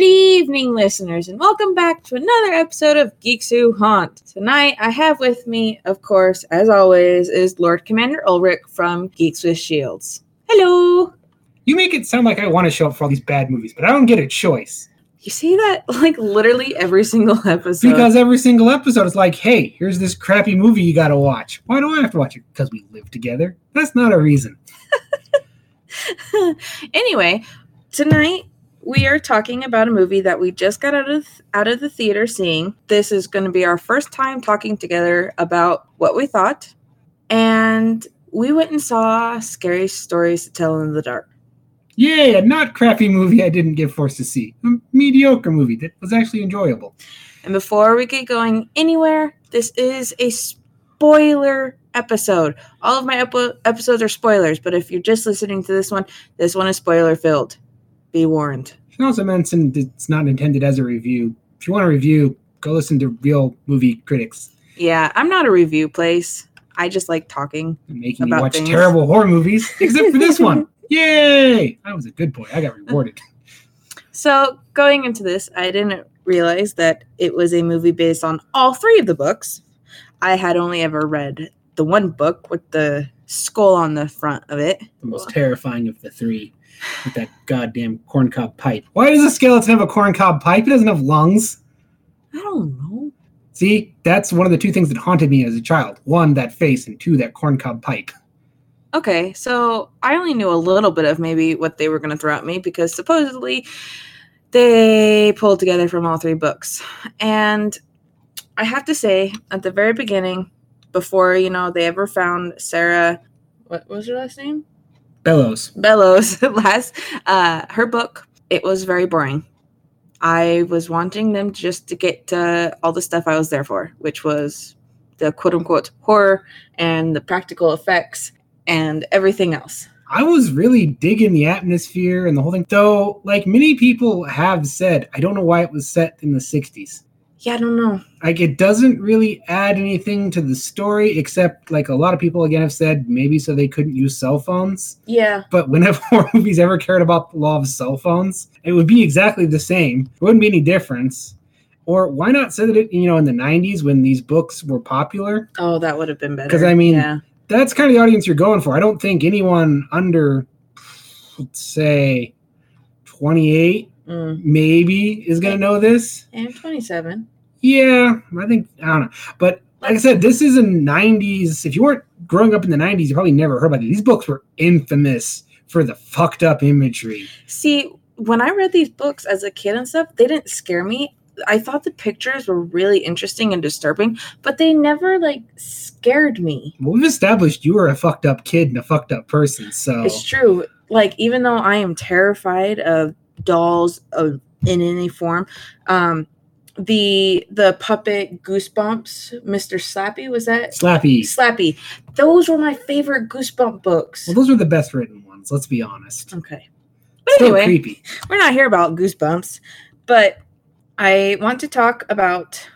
Good evening, listeners, and welcome back to another episode of Geeks Who Haunt. Tonight, I have with me, of course, as always, is Lord Commander Ulric from Geeks with Shields. Hello. You make it sound like I want to show up for all these bad movies, but I don't get a choice. You see that like literally every single episode. Because every single episode is like, hey, here's this crappy movie you gotta watch. Why do I have to watch it? Because we live together? That's not a reason. anyway, tonight we are talking about a movie that we just got out of out of the theater seeing. This is going to be our first time talking together about what we thought, and we went and saw Scary Stories to Tell in the Dark. Yay, a not crappy movie I didn't get forced to see. A mediocre movie that was actually enjoyable. And before we get going anywhere, this is a spoiler episode. All of my ep- episodes are spoilers, but if you're just listening to this one, this one is spoiler filled. Be warned. She also mentioned it's not intended as a review. If you want a review, go listen to real movie critics. Yeah, I'm not a review place. I just like talking. Making me About watch things. terrible horror movies, except for this one. Yay! I was a good boy. I got rewarded. So, going into this, I didn't realize that it was a movie based on all three of the books. I had only ever read the one book with the skull on the front of it. the most terrifying of the three with that goddamn corncob pipe. Why does a skeleton have a corncob pipe? It doesn't have lungs. I don't know. See, that's one of the two things that haunted me as a child. One, that face, and two, that corncob pipe. Okay, so I only knew a little bit of maybe what they were going to throw at me because supposedly they pulled together from all three books. And I have to say, at the very beginning, before, you know, they ever found Sarah, what was her last name? Bellows. Bellows last uh her book it was very boring i was wanting them just to get to all the stuff i was there for which was the quote unquote horror and the practical effects and everything else I was really digging the atmosphere and the whole thing. Though, like many people have said, I don't know why it was set in the 60s. Yeah i don't know Like, it doesn't really add anything to the story, except, like, a lot of people, again, have said maybe so they couldn't use cell phones. yeah But whenever horror movies ever cared about the law of cell phones, it would be exactly the same. There wouldn't be any difference. Or why not set it, you know, in the 90s when these books were popular? oh that would have been better. Because I mean, yeah That's kind of the audience you're going for. I don't think anyone under, let's say, 28 mm. maybe is going to know this. and 27 Yeah, I think, I don't know. But like I said, this is in 90s. If you weren't growing up in the 90s, you probably never heard about these. These books were infamous for the fucked up imagery. see when i read these books as a kid and stuff they didn't scare me i thought the pictures were really interesting and disturbing but they never like scared me Well, we've established you are a fucked up kid and a fucked up person. So It's true. Like even though I am terrified of dolls in any form, um, the the puppet Goosebumps, Mr. Slappy was that Slappy. Slappy? Those were my favorite Goosebump books. Well, those are the best written ones. Let's be honest. Okay, but Still anyway, creepy. we're not here about Goosebumps, but I want to talk about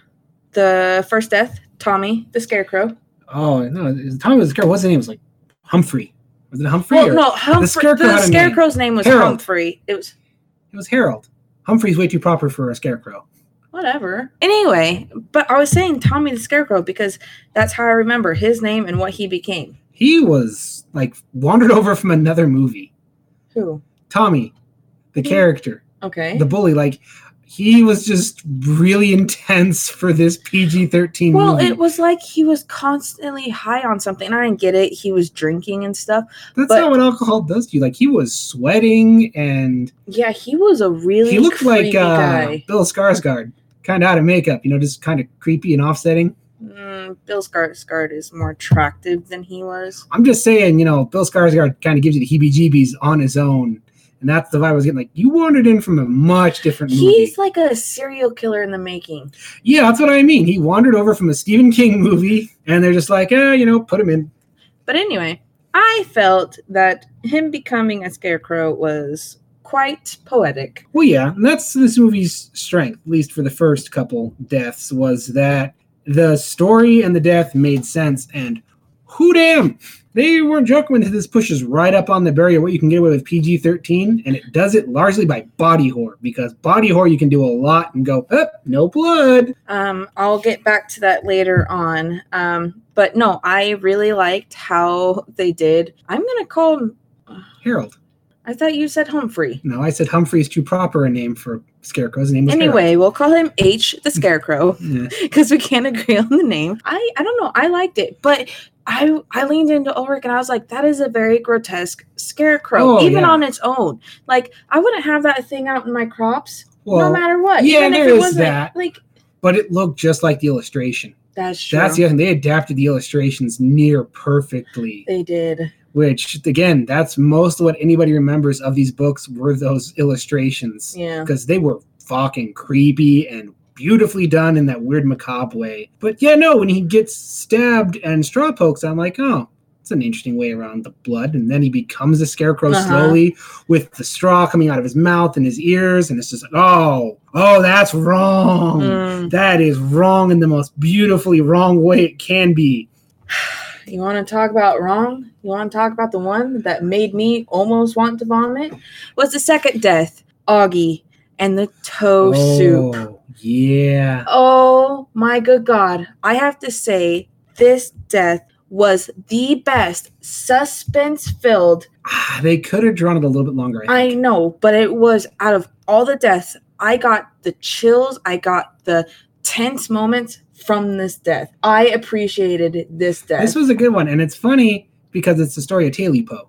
the first death, Tommy the Scarecrow. Oh no, Tommy the scarecrow. What's his name? It was like Humphrey. Was it Humphrey? Well, no, Humphrey. Scarecrow The, a name. Scarecrow's name was Harold. Humphrey. It was It was Harold. Humphrey's way too proper for a scarecrow. whatever. Anyway, but I was saying Tommy the Scarecrow because that's how I remember his name and what he became. He was like wandered over from another movie. Who? Tommy, the Yeah. character, Okay. the bully, like he was just really intense for this PG thirteen well, movie. it was like he was constantly high on something. I didn't get it. He was drinking and stuff. That's not what alcohol does to you. Like he was sweating and Yeah, he was a really he looked like uh. Bill Skarsgård, kind of out of makeup. You know, just kind of creepy and offsetting. Mm, Bill Skarsgård is more attractive than he was. I'm just saying, you know, Bill Skarsgård kind of gives you the heebie-jeebies on his own, and that's the vibe I was getting. Like you wandered in from a much different movie. He's like a serial killer in the making. yeah, that's what I mean. He wandered over from a Stephen King movie, and they're just like, eh, you know, put him in. But anyway, I felt that him becoming a scarecrow was quite poetic. Well, yeah, and that's this movie's strength, at least for the first couple deaths, was that the story and the death made sense, and who damn? They weren't joking when this pushes right up on the barrier what you can get away with PG 13, and it does it largely by body horror because body horror you can do a lot and go, up, no blood. Um, I'll get back to that later on. Um, but no, I really liked how they did. I'm gonna call him. Harold. I thought you said Humphrey. No, I said Humphrey's too proper a name for Scarecrow's name was Harold. Anyway, we'll call him H the Scarecrow Yeah. because we can't agree on the name. I I don't know. I liked it, but I I leaned into Ulric and I was like, that is a very grotesque scarecrow, Oh, even yeah. on its own. Like I wouldn't have that thing out in my crops, no matter what. yeah, even there if it wasn't that. like but it looked just like the illustration. that's true. That's the other thing. They adapted the illustrations near perfectly. they did. which again that's most of what anybody remembers of these books were those illustrations Yeah. because they were fucking creepy and beautifully done in that weird macabre way but yeah no when he gets stabbed and straw pokes i'm like oh it's an interesting way around the blood and then he becomes a scarecrow Uh-huh. slowly with the straw coming out of his mouth and his ears and it's just like oh oh that's wrong Mm. that is wrong in the most beautifully wrong way it can be You want to talk about wrong? You want to talk about the one that made me almost want to vomit? Was the second death, Augie and the toe soup. Yeah Oh my good God. I have to say, this death was the best suspense filled. Ah, they could have drawn it a little bit longer. I I know, but it was out of all the deaths, I got the chills, I got the tense moments from this death. I appreciated this death. this was a good one, and it's funny because it's the story of Taily Poe,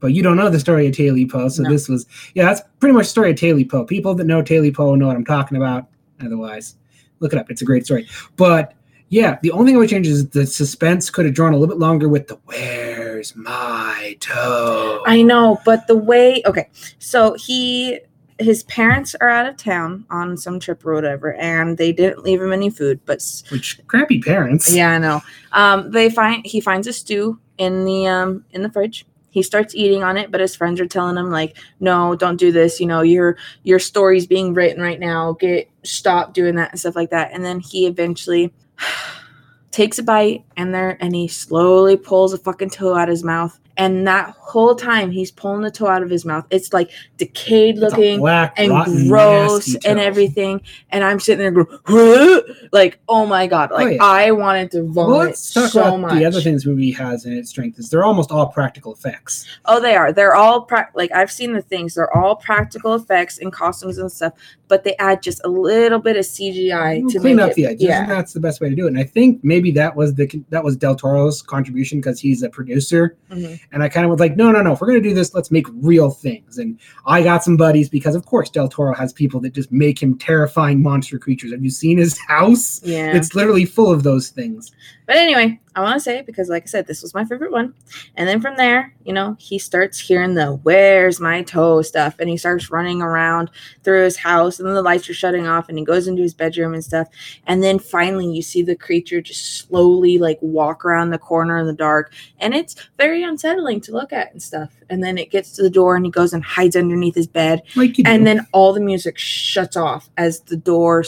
but you don't know the story of Taily Poe. So No. this was, yeah, that's pretty much the story of Taily Poe. People that know Taily Poe know what I'm talking about. Otherwise, look it up. It's a great story. But yeah, the only thing I would change is the suspense could have drawn a little bit longer with the "Where's my toe?" I know, but the way okay, so he his parents are out of town on some trip or whatever, and they didn't leave him any food. But Which crappy parents. yeah, I know. Um, they find he finds a stew in the um in the fridge. He starts eating on it, but his friends are telling him like, "No, don't do this. You know, your your story's being written right now. Get stop doing that and stuff like that." And then he eventually takes a bite, and there, and he slowly pulls a fucking toe out of his mouth. And that whole time he's pulling the toe out of his mouth, it's like decayed looking black, and rotten, gross and everything. And I'm sitting there going, "Huh?" like, oh my god, oh, like Oh, yeah. I wanted to vomit Well, let's talk so about much. the other things this movie has in its strength is they're almost all practical effects. Oh, they are. They're all pra- like I've seen the things. They're all practical effects and costumes and stuff, but they add just a little bit of CGI to clean make up it, the edges, Yeah, that's the best way to do it. And I think maybe that was the that was Del Toro's contribution because he's a producer. Mhm. And I kind of was like, no, no, no. If we're gonna do this, let's make real things. And I got some buddies because, of course, Del Toro has people that just make him terrifying monster creatures. Have you seen his house? yeah. It's literally full of those things. But anyway, I want to say it because, like I said, this was my favorite one. And then from there, you know, he starts hearing the "Where's my toe?" stuff, and he starts running around through his house, and then the lights are shutting off, and he goes into his bedroom and stuff. And then finally, you see the creature just slowly like walk around the corner in the dark, and it's very unsettling to look at and stuff. And then it gets to the door, and he goes and hides underneath his bed, Like you do. and then all the music shuts off as the door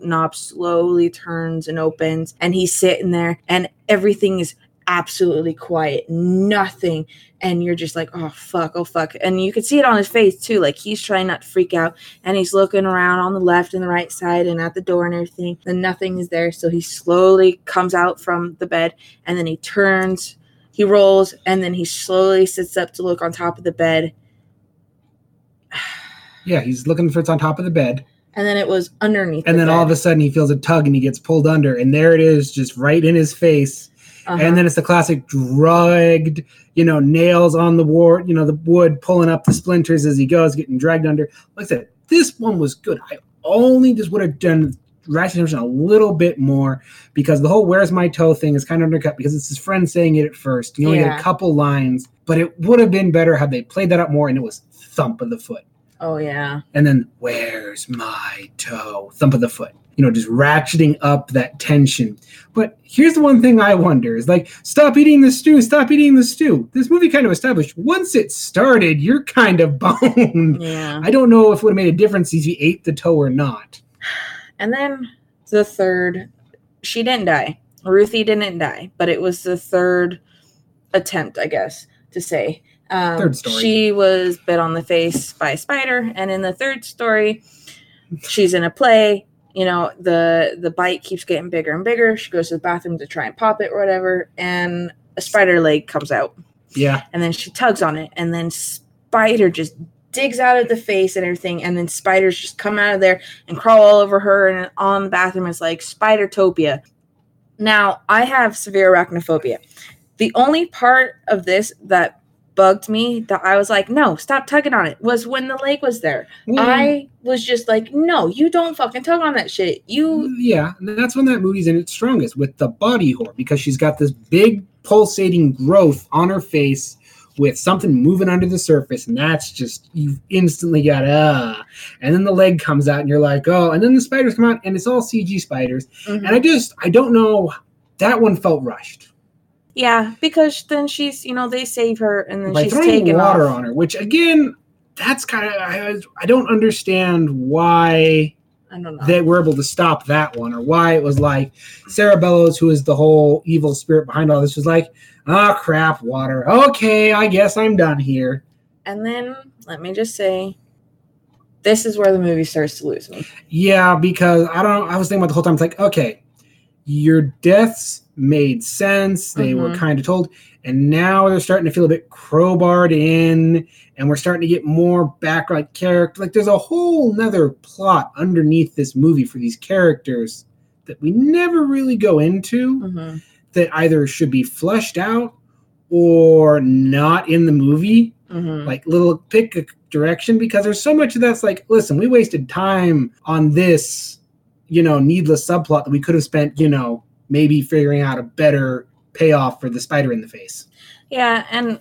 knob slowly turns and opens and he's sitting there and everything is absolutely quiet nothing and you're just like oh fuck oh fuck and you can see it on his face too like he's trying not to freak out and he's looking around on the left and the right side and at the door and everything and nothing is there so he slowly comes out from the bed and then he turns he rolls and then he slowly sits up to look on top of the bed yeah, he's looking for it's on top of the bed. And then it was underneath And the then all of a sudden he feels a tug and he gets pulled under. And there it is, just right in his face. Uh-huh. And then it's the classic dragged, you know, nails on the wood, you know, the wood pulling up the splinters as he goes, getting dragged under. Like I said, this one was good. I only just would have done ratchet a little bit more because the whole "Where's my toe" thing is kind of undercut because it's his friend saying it at first. You only get a couple lines, but it would have been better had they played that up more and it was thump of the foot, oh yeah and then "Where's my toe?" thump of the foot. You know, just ratcheting up that tension. But here's the one thing I wonder is like, stop eating the stew, stop eating the stew. This movie kind of established once it started, you're kind of boned. yeah I don't know if it would have made a difference if you ate the toe or not. and then the third she didn't die ruthie didn't die but it was the third attempt, I guess, to say. Um, Third story. She was bit on the face by a spider, and in the third story, she's in a play. You know, the the bite keeps getting bigger and bigger. She goes to the bathroom to try and pop it or whatever, and a spider leg comes out, Yeah. and then she tugs on it, and then spider just digs out of the face and everything, and then spiders just come out of there and crawl all over her and on the bathroom. It's like spidertopia. Now, I have severe arachnophobia. The only part of this that bugged me that I was like, no, stop tugging on it was when the leg was there. I was just like, no, you don't fucking tug on that shit. You Yeah, that's when that movie's in its strongest with the body horror because she's got this big pulsating growth on her face with something moving under the surface, and that's just you instantly got ah, and then the leg comes out, and you're like, oh, and then the spiders come out, and it's all CG spiders, Mhm. and I just I don't know, that one felt rushed yeah, because then she's, you know, they save her and then by she's taken water off. on her, which again. That's kind of I, I don't understand why I don't know. they were able to stop that one, or why it was like Sarah Bellows, who is the whole evil spirit behind all this, was like, "Ah, crap, water. Okay, I guess I'm done here." and then let me just say, this is where the movie starts to lose me. Yeah, because I don't. I was thinking about the whole time. It's like, okay, your deaths made sense. They were Mhm. kind of told, and now they're starting to feel a bit crowbarred in, and we're starting to get more background character. Like, there's a whole nother plot underneath this movie for these characters that we never really go into. hmm that either should be fleshed out or not in the movie hmm like little pick a direction because there's so much of that's like listen we wasted time on this you know needless subplot that we could have spent you know maybe figuring out a better payoff for the spider in the face Yeah, and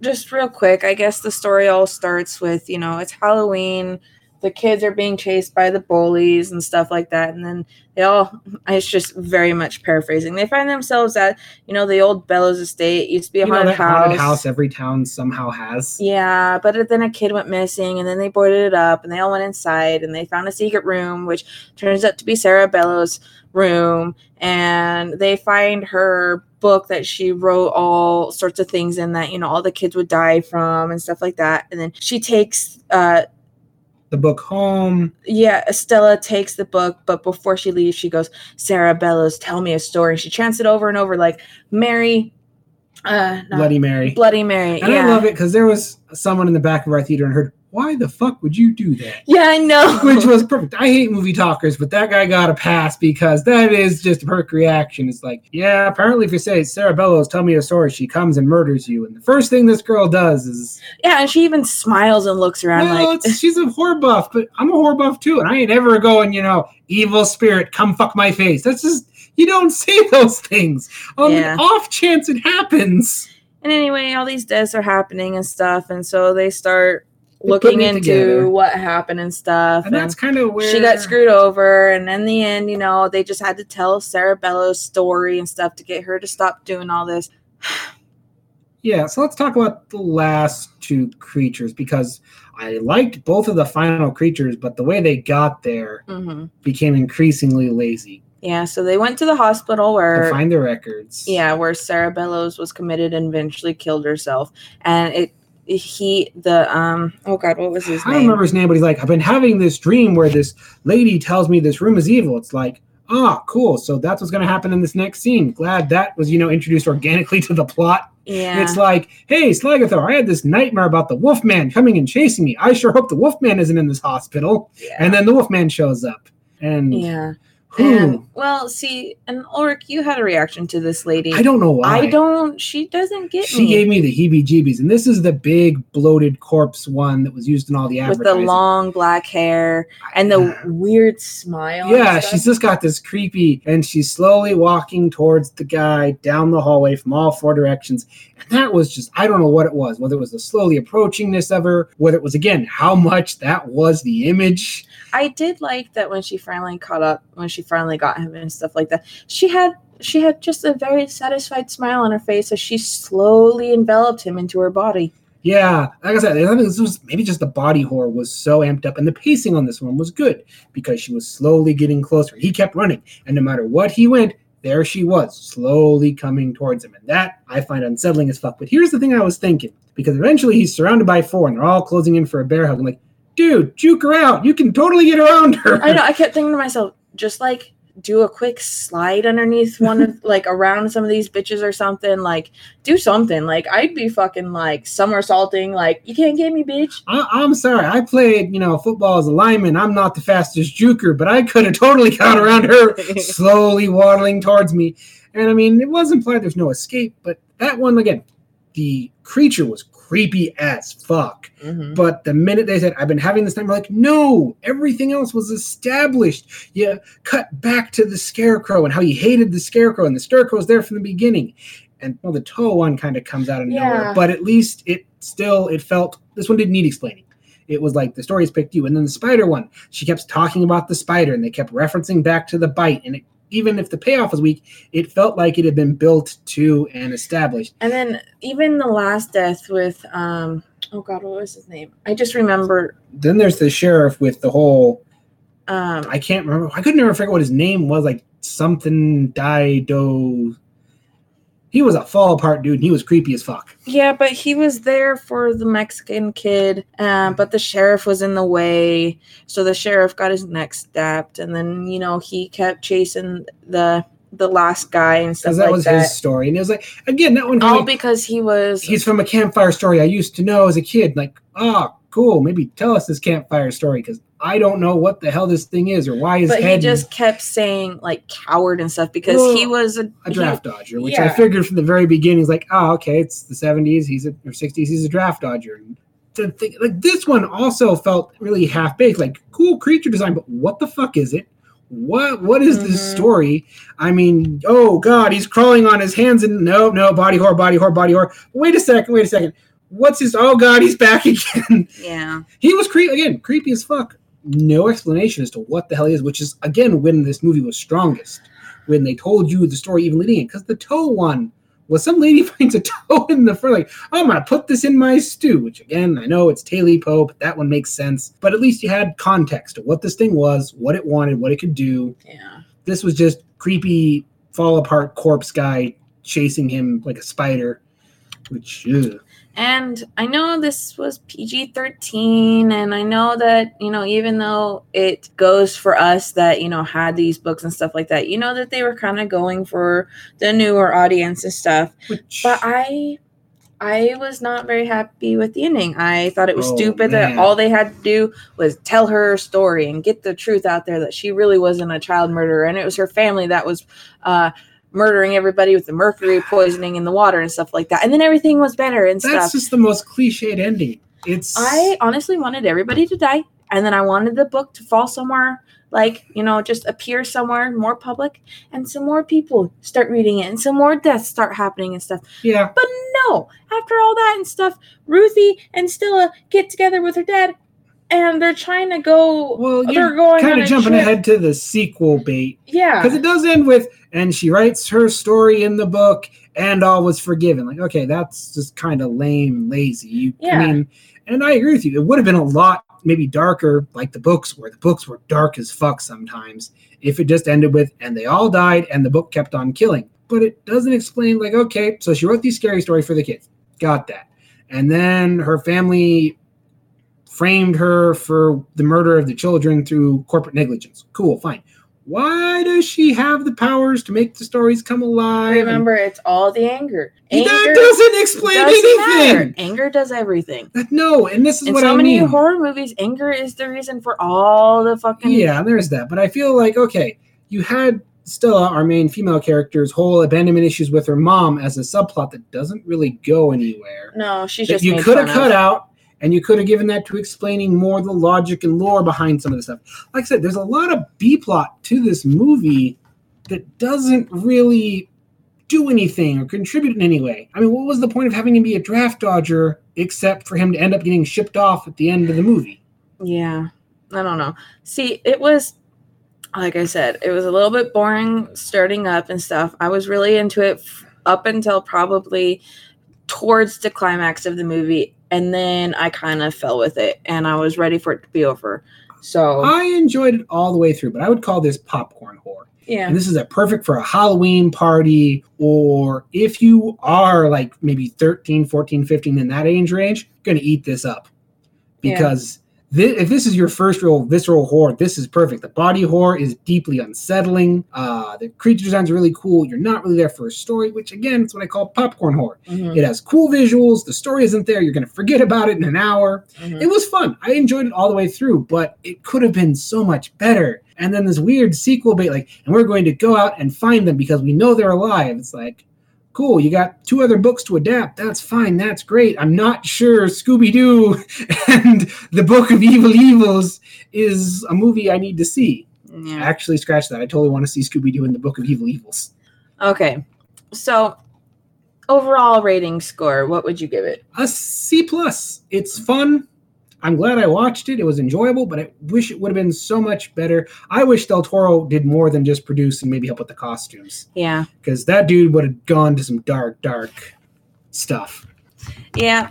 just real quick, I guess the story all starts with, you know, it's Halloween. The kids are being chased by the bullies and stuff like that. And then they all, it's just very much paraphrasing. They find themselves at, you know, the old Bellows estate. It used to be a you haunted that house. haunted house every town somehow has Yeah, but then a kid went missing, and then they boarded it up, and they all went inside, and they found a secret room, which turns out to be Sarah Bellows' room, and they find her book that she wrote all sorts of things in that you know all the kids would die from and stuff like that, and then she takes uh the book home yeah, Estella takes the book, but before she leaves, she goes, Sarah Bellows, tell me a story. She chants it over and over like Mary, uh, bloody mary Bloody Mary. and yeah. i love it because there was someone in the back of our theater and heard why the fuck would you do that Yeah, I know. which was perfect. I hate movie talkers, but that guy got a pass because that is just a perfect reaction. It's like, yeah, apparently if you say Sarah Bellows, tell me a story, she comes and murders you, and the first thing this girl does is, Yeah, and she even smiles and looks around well, like, she's a horror buff, but I'm a horror buff too, and I ain't ever going, you know, evil spirit, come fuck my face. That's just you don't say those things on Yeah. the off chance it happens. and anyway, all these deaths are happening and stuff, and so they start looking into together. what happened and stuff. And that's kind of where she got screwed over, and in the end, you know, they just had to tell Sarah Bellows' story and stuff to get her to stop doing all this. Yeah, so let's talk about the last two creatures because I liked both of the final creatures, but the way they got there hmm became increasingly lazy Yeah, so they went to the hospital to where find the records. Yeah, where Sarah Bellows was committed and eventually killed herself. And it he the um oh god, what was his name I don't remember his name, but he's like, I've been having this dream where this lady tells me this room is evil. It's like, ah, cool. So that's what's going to happen in this next scene. Glad that was, you know, introduced organically to the plot. Yeah. It's like, hey, Slagathor, I had this nightmare about the Wolfman coming and chasing me. I sure hope the Wolfman isn't in this hospital. yeah. And then the Wolfman shows up. And yeah. And, well, see, and Ulric, you had a reaction to this lady. I don't know why. I don't. She doesn't get She me gave me the heebie-jeebies, and this is the big bloated corpse one that was used in all the advertisements. with the advertising. long black hair and the weird smile. and yeah, stuff. she's just got this creepy, and she's slowly walking towards the guy down the hallway from all four directions. And that was just, I don't know what it was, whether it was the slowly approachingness of her, whether it was, again, how much that was the image. I did like that when she finally caught up, when she finally got him and stuff like that. She had she had just a very satisfied smile on her face as she slowly enveloped him into her body. Yeah, like I said, I this was maybe just the body horror was so amped up, and the pacing on this one was good because she was slowly getting closer. He kept running, and no matter what he went, there she was, slowly coming towards him. And that I find unsettling as fuck. But here's the thing I was thinking because eventually he's surrounded by four and they're all closing in for a bear hug. I'm like, dude, juke her out. You can totally get around her. I know. I kept thinking to myself, just like do a quick slide underneath one of like around some of these bitches or something. Like do something. Like I'd be fucking like somersaulting. Like you can't get me, bitch. I, I'm sorry. I played, you know, football as a lineman. I'm not the fastest juker, but I could have totally got around her, slowly waddling towards me. And I mean, it was implied there's no escape, but that one again, the creature was creepy as fuck. Mhm. But the minute they said, I've been having this time, we're like, no, everything else was established. You cut back to the scarecrow and how you hated the scarecrow, and the scarecrow was there from the beginning. And well, the toe one kind of comes out of nowhere, Yeah. but at least it still it felt this one didn't need explaining. It was like the stories picked you, and then the spider one, she kept talking about the spider, and they kept referencing back to the bite, and it, even if the payoff was weak, it felt like it had been built to and established. And then even the last death with um oh god, what was his name? I just remember Then there's the sheriff with the whole um I can't remember. I couldn't ever figure out what his name was. Like something Dido. He was a fall apart dude. And he was creepy as fuck. Yeah, but he was there for the Mexican kid, uh, but the sheriff was in the way, so the sheriff got his neck stabbed, and then you know he kept chasing the the last guy and stuff that like was that. his story. And it was like again that one. All kinda- because he was he's from a campfire story I used to know as a kid. Like, ah, cool. Maybe tell us this campfire story because I don't know what the hell this thing is or why his but he just kept saying like coward and stuff because he was a, a he- draft dodger, which I figured from the very beginning is like, oh, okay, it's the seventies. He's a or sixties. He's a draft dodger. And to think, like this one also felt really half baked. Like cool creature design, but what the fuck is it? What what is this Mhm. story? I mean, oh god, he's crawling on his hands and no, no, body horror, body horror, body horror. Wait a second, wait a second. What's his? Oh god, he's back again. yeah he was creepy again, creepy as fuck. No explanation as to what the hell he is, which is again when this movie was strongest, when they told you the story even leading in. Because the toe one was some lady finds a toe in the fur, like, oh, I'm gonna put this in my stew. Which again, I know it's Taylor Pope, that one makes sense. But at least you had context of what this thing was, what it wanted, what it could do. yeah This was just creepy, fall apart corpse guy chasing him like a spider. Which ugh. And I know this was PG 13, and I know that, you know, even though it goes for us that, you know, had these books and stuff like that, you know, that they were kind of going for the newer audience and stuff. which But I. I was not very happy with the ending. I thought it was Oh, stupid man. that all they had to do was tell her story and get the truth out there that she really wasn't a child murderer and it was her family that was uh, murdering everybody with the mercury poisoning in the water and stuff like that. And then everything was better and that's stuff. just the most cliched ending. It's I honestly wanted everybody to die, and then I wanted the book to fall somewhere, like you know, just appear somewhere more public, and some more people start reading it, and some more deaths start happening and stuff. yeah. But no, after all that and stuff, Ruthie and Stella get together with her dad, and they're trying to go. Well, they're you're going kind of jumping trip. ahead to the sequel bait Yeah, because it does end with, and she writes her story in the book, and all was forgiven. Like, okay, that's just kind of lame, lazy. You, Yeah. I mean, and I agree with you. It would have been a lot maybe darker, like the books were. The books were dark as fuck sometimes. If it just ended with, and they all died, and the book kept on killing. But it doesn't explain, like, okay, so she wrote these scary stories for the kids. Got that. And then her family framed her for the murder of the children through corporate negligence. Cool, fine. Why does she have the powers to make the stories come alive? remember it's all the anger. Anger that doesn't explain doesn't matter. anything. Anger does everything. No, and this is In what so I many mean. horror movies, anger is the reason for all the fucking Yeah, there's that. But I feel like okay, you had Stella, our main female character's whole abandonment issues with her mom as a subplot that doesn't really go anywhere. No, she's just you could have cut out and you could have given that to explaining more the logic and lore behind some of the stuff. Like I said, there's a lot of B plot to this movie that doesn't really do anything or contribute in any way. I mean, what was the point of having him be a draft dodger except for him to end up getting shipped off at the end of the movie? Yeah, I don't know. See, it was like I said, it was a little bit boring starting up and stuff. I was really into it f- up until probably towards the climax of the movie, and then I kind of fell with it, and I was ready for it to be over. So I enjoyed it all the way through, but I would call this popcorn horror. Yeah. And this is a perfect for a Halloween party, or if you are like maybe 13, 14, 15 in that age range, going to eat this up. Because thi- if this is your first real visceral horror, this is perfect. The body horror is deeply unsettling. Uh, the creature designs are really cool. You're not really there for a story, which again, it's what I call popcorn horror. Mhm, It has cool visuals. The story isn't there. You're going to forget about it in an hour. mhm. It was fun. I enjoyed it all the way through, but it could have been so much better. And then this weird sequel bait, like, and we're going to go out and find them because we know they're alive. It's like, cool, you got two other books to adapt. That's fine. That's great. I'm not sure Scooby Doo and the Book of Evil Evils is a movie I need to see. Yeah. Actually, scratch that. I totally want to see Scooby Doo and the Book of Evil Evils. Okay. So, overall rating score, what would you give it? A C plus. It's fun. I'm glad I watched it. It was enjoyable, but I wish it would have been so much better. I wish Del Toro did more than just produce and maybe help with the costumes, Yeah. because that dude would have gone to some dark, dark stuff. Yeah.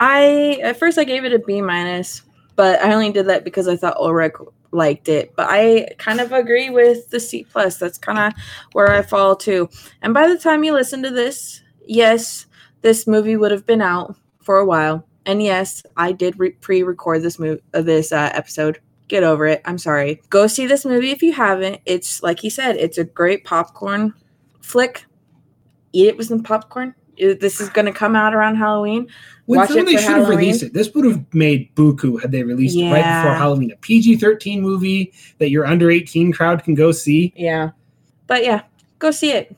I at first I gave it a B minus, but I only did that because I thought Ulric liked it. But I kind of agree with the C plus. That's kind of where I fall too. And by the time you listen to this, yes, this movie would have been out for a while. And yes, I did re- pre-record this move uh, this uh, episode. Get over it. I'm sorry. Go see this movie if you haven't. It's like he said, it's a great popcorn flick. Eat it with some popcorn. This is going to come out around Halloween. When, Watch they should have released it, this would have made buku had they released it right before Halloween. A PG-13 movie that your under 18 crowd can go see. Yeah. But yeah, go see it.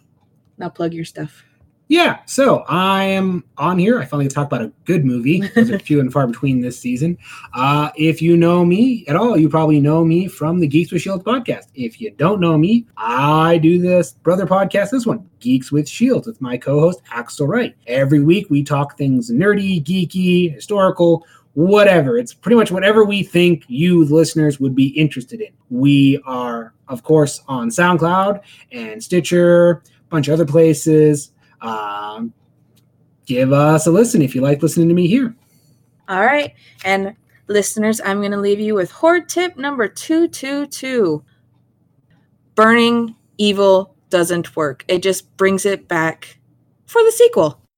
Now plug your stuff. Yeah, so I am on here. I finally talk about a good movie. Those are few and far between this season. Uh, if you know me at all, you probably know me from the Geeks with Shields podcast. If you don't know me, I do this brother podcast, this one, Geeks with Shields, with my co-host Axel Wright. Every week we talk things nerdy, geeky, historical, whatever. It's pretty much whatever we think you the listeners would be interested in. We are, of course, on SoundCloud and Stitcher, a bunch of other places. Um, give us a listen if you like listening to me here. All right. And listeners, I'm going to leave you with horde tip number 222. Burning evil doesn't work. It just brings it back for the sequel.